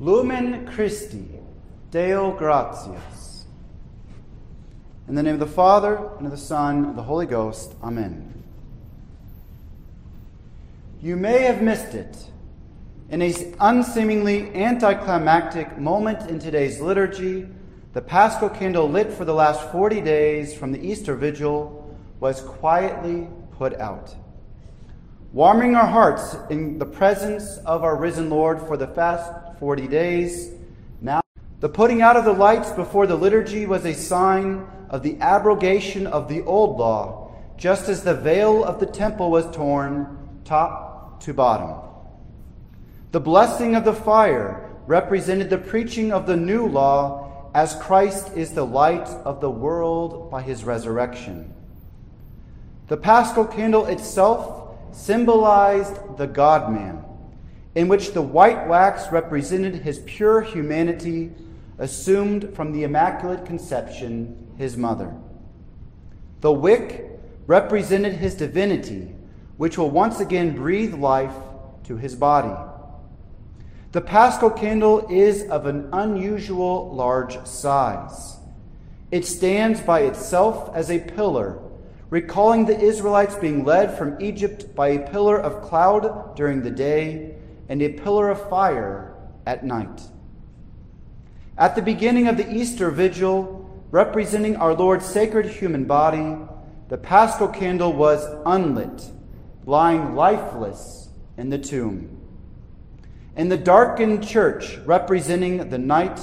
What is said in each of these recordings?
Lumen Christi, Deo gratias. In the name of the Father, and of the Son, and of the Holy Ghost, Amen. You may have missed it. In a unseemingly anticlimactic moment in today's liturgy, the Paschal candle lit for the last 40 days from the Easter Vigil was quietly put out warming our hearts in the presence of our risen Lord for the fast 40 days. Now, the putting out of the lights before the liturgy was a sign of the abrogation of the old law, just as the veil of the temple was torn top to bottom. The blessing of the fire represented the preaching of the new law as Christ is the light of the world by his resurrection. The paschal candle itself symbolized the God man, in which the white wax represented his pure humanity, assumed from the Immaculate Conception, his mother. The wick represented his divinity, which will once again breathe life to his body. The paschal candle is of an unusual large size. It stands by itself as a pillar recalling the Israelites being led from Egypt by a pillar of cloud during the day and a pillar of fire at night. At the beginning of the Easter vigil, representing our Lord's sacred human body, the paschal candle was unlit, lying lifeless in the tomb. In the darkened church, representing the night,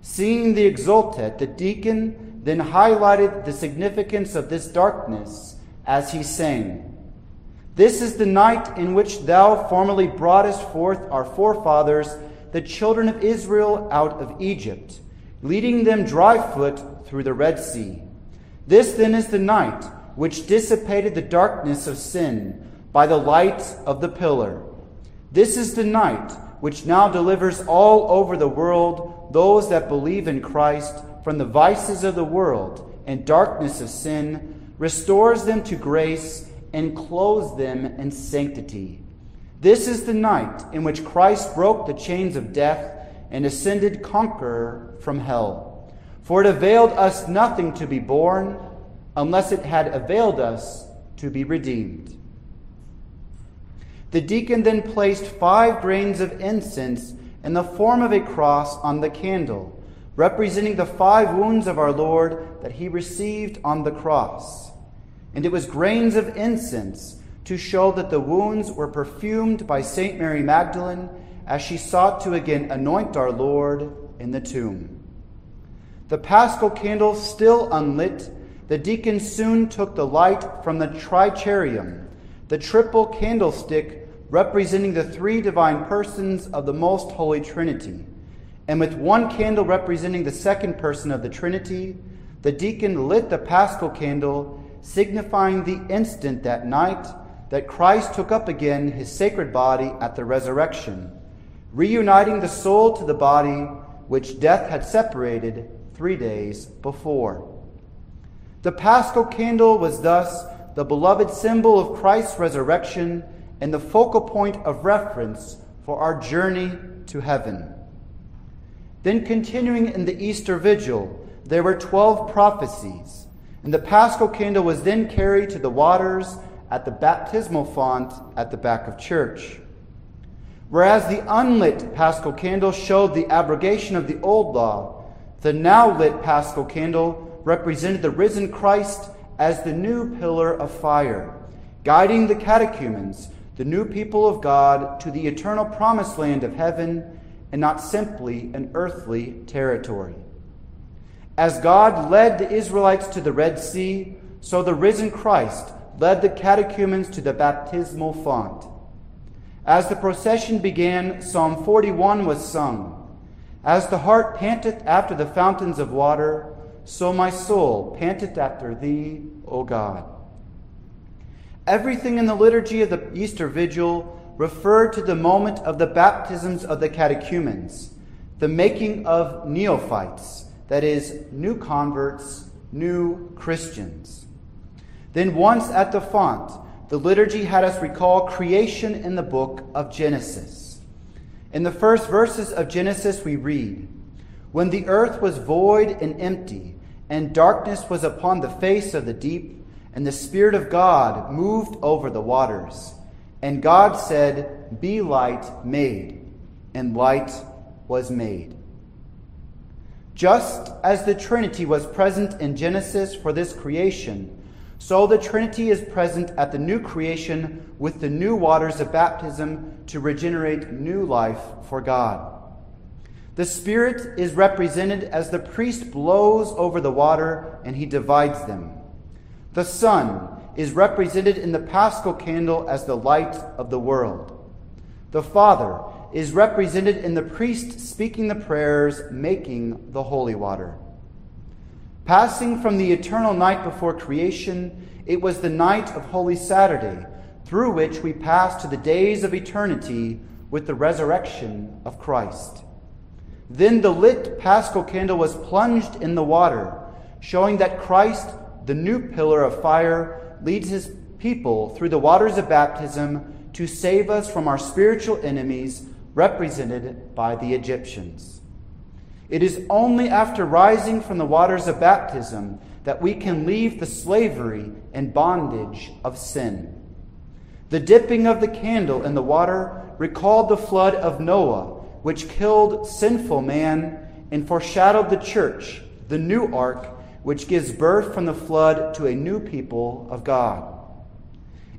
seeing the exultet, the deacon then highlighted the significance of this darkness as he sang, This is the night in which thou formerly broughtest forth our forefathers, the children of Israel, out of Egypt, leading them dry foot through the Red Sea. This then is the night which dissipated the darkness of sin by the light of the pillar. This is the night which now delivers all over the world those that believe in Christ from the vices of the world and darkness of sin, restores them to grace, and clothes them in sanctity. This is the night in which Christ broke the chains of death and ascended conqueror from hell. For it availed us nothing to be born unless it had availed us to be redeemed. The deacon then placed five grains of incense in the form of a cross on the candle representing the five wounds of our Lord that he received on the cross. And it was grains of incense to show that the wounds were perfumed by St. Mary Magdalene as she sought to again anoint our Lord in the tomb. The paschal candle still unlit, the deacon soon took the light from the tricarium, the triple candlestick representing the three divine persons of the most holy Trinity and with one candle representing the second person of the Trinity, the deacon lit the paschal candle, signifying the instant that night that Christ took up again his sacred body at the resurrection, reuniting the soul to the body which death had separated three days before. The paschal candle was thus the beloved symbol of Christ's resurrection and the focal point of reference for our journey to heaven. Then, continuing in the Easter vigil, there were 12 prophecies, and the paschal candle was then carried to the waters at the baptismal font at the back of church. Whereas the unlit paschal candle showed the abrogation of the old law, the now lit paschal candle represented the risen Christ as the new pillar of fire, guiding the catechumens, the new people of God, to the eternal promised land of heaven and not simply an earthly territory. As God led the Israelites to the Red Sea, so the risen Christ led the catechumens to the baptismal font. As the procession began, Psalm 41 was sung. As the hart panteth after the fountains of water, so my soul panteth after thee, O God. Everything in the liturgy of the Easter Vigil referred to the moment of the baptisms of the catechumens, the making of neophytes, that is, new converts, new Christians. Then, once at the font, the liturgy had us recall creation in the book of Genesis. In the first verses of Genesis, we read When the earth was void and empty, and darkness was upon the face of the deep, and the Spirit of God moved over the waters. And God said, Be light made, and light was made. Just as the Trinity was present in Genesis for this creation, so the Trinity is present at the new creation with the new waters of baptism to regenerate new life for God. The Spirit is represented as the priest blows over the water and he divides them. The Son is represented in the paschal candle as the light of the world. The Father is represented in the priest speaking the prayers, making the holy water. Passing from the eternal night before creation, it was the night of Holy Saturday, through which we pass to the days of eternity with the resurrection of Christ. Then the lit paschal candle was plunged in the water, showing that Christ, the new pillar of fire, leads his people through the waters of baptism to save us from our spiritual enemies, represented by the Egyptians. It is only after rising from the waters of baptism that we can leave the slavery and bondage of sin. The dipping of the candle in the water recalled the flood of Noah, which killed sinful man and foreshadowed the church, the new ark, which gives birth from the flood to a new people of God.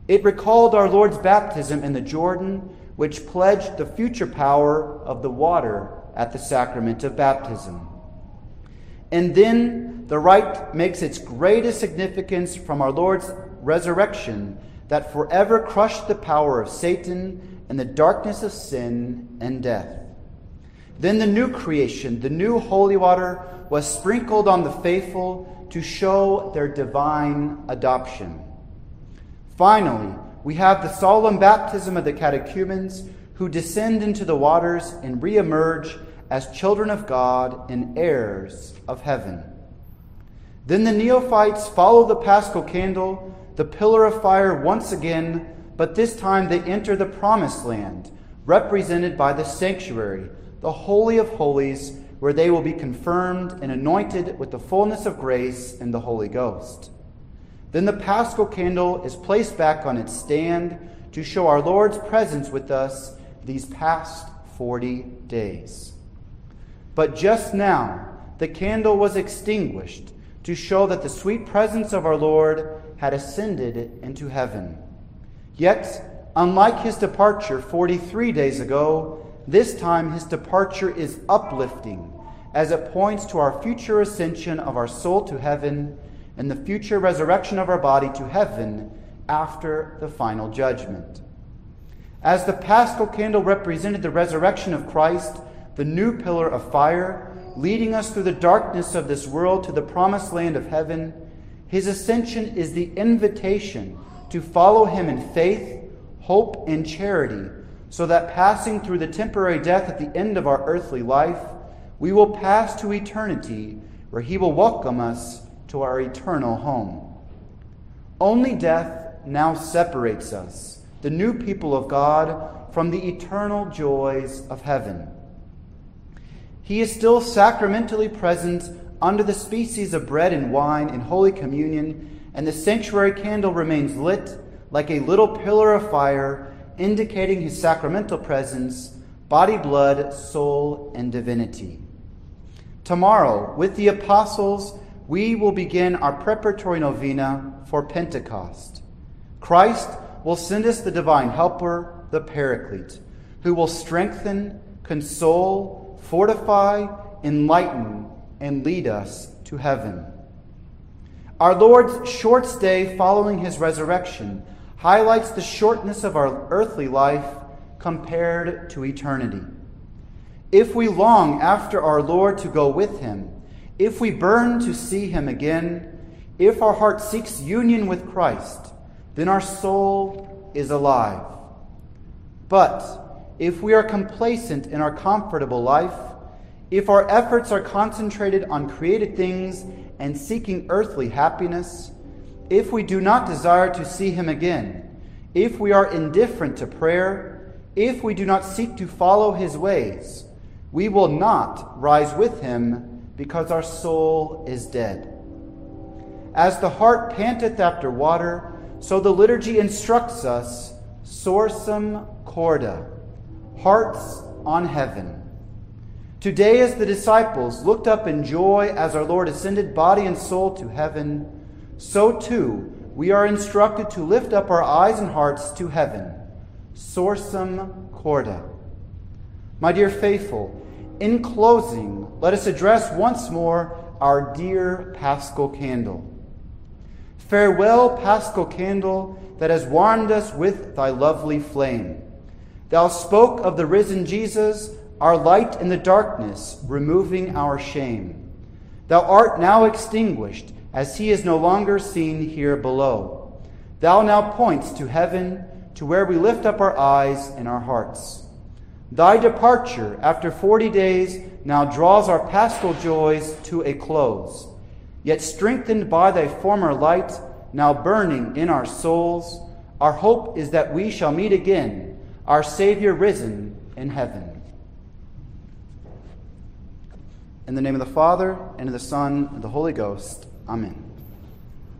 It recalled our Lord's baptism in the Jordan, which pledged the future power of the water at the sacrament of baptism. And then the rite makes its greatest significance from our Lord's resurrection that forever crushed the power of Satan and the darkness of sin and death. Then the new creation, the new holy water, was sprinkled on the faithful to show their divine adoption. Finally, we have the solemn baptism of the catechumens who descend into the waters and reemerge as children of God and heirs of heaven. Then the neophytes follow the paschal candle, the pillar of fire once again, but this time they enter the promised land, represented by the sanctuary, the Holy of Holies, where they will be confirmed and anointed with the fullness of grace and the Holy Ghost. Then the paschal candle is placed back on its stand to show our Lord's presence with us these past 40 days. But just now, the candle was extinguished to show that the sweet presence of our Lord had ascended into heaven. Yet, unlike his departure 43 days ago, this time his departure is uplifting as it points to our future ascension of our soul to heaven and the future resurrection of our body to heaven after the final judgment. As the paschal candle represented the resurrection of Christ, the new pillar of fire, leading us through the darkness of this world to the promised land of heaven, his ascension is the invitation to follow him in faith, hope, and charity, so that passing through the temporary death at the end of our earthly life, we will pass to eternity where he will welcome us to our eternal home. Only death now separates us, the new people of God, from the eternal joys of heaven. He is still sacramentally present under the species of bread and wine in Holy Communion, and the sanctuary candle remains lit like a little pillar of fire, indicating his sacramental presence, body, blood, soul, and divinity. Tomorrow, with the apostles, we will begin our preparatory novena for Pentecost. Christ will send us the divine helper, the Paraclete, who will strengthen, console, fortify, enlighten, and lead us to heaven. Our Lord's short stay following his resurrection highlights the shortness of our earthly life compared to eternity. If we long after our Lord to go with him, if we burn to see him again, if our heart seeks union with Christ, then our soul is alive. But if we are complacent in our comfortable life, if our efforts are concentrated on created things and seeking earthly happiness, if we do not desire to see him again, if we are indifferent to prayer, if we do not seek to follow his ways, we will not rise with him because our soul is dead. As the hart panteth after water, so the liturgy instructs us sursum corda, hearts on heaven. Today, as the disciples looked up in joy as our Lord ascended body and soul to heaven, so too we are instructed to lift up our eyes and hearts to heaven, sursum corda. My dear faithful, in closing, let us address once more our dear paschal candle. Farewell, paschal candle that has warmed us with thy lovely flame. Thou spoke of the risen Jesus, our light in the darkness, removing our shame. Thou art now extinguished, as he is no longer seen here below. Thou now points to heaven, to where we lift up our eyes and our hearts. Thy departure after forty days now draws our paschal joys to a close. Yet strengthened by thy former light, now burning in our souls, our hope is that we shall meet again, our Savior risen in heaven. In the name of the Father, and of the Son, and of the Holy Ghost. Amen.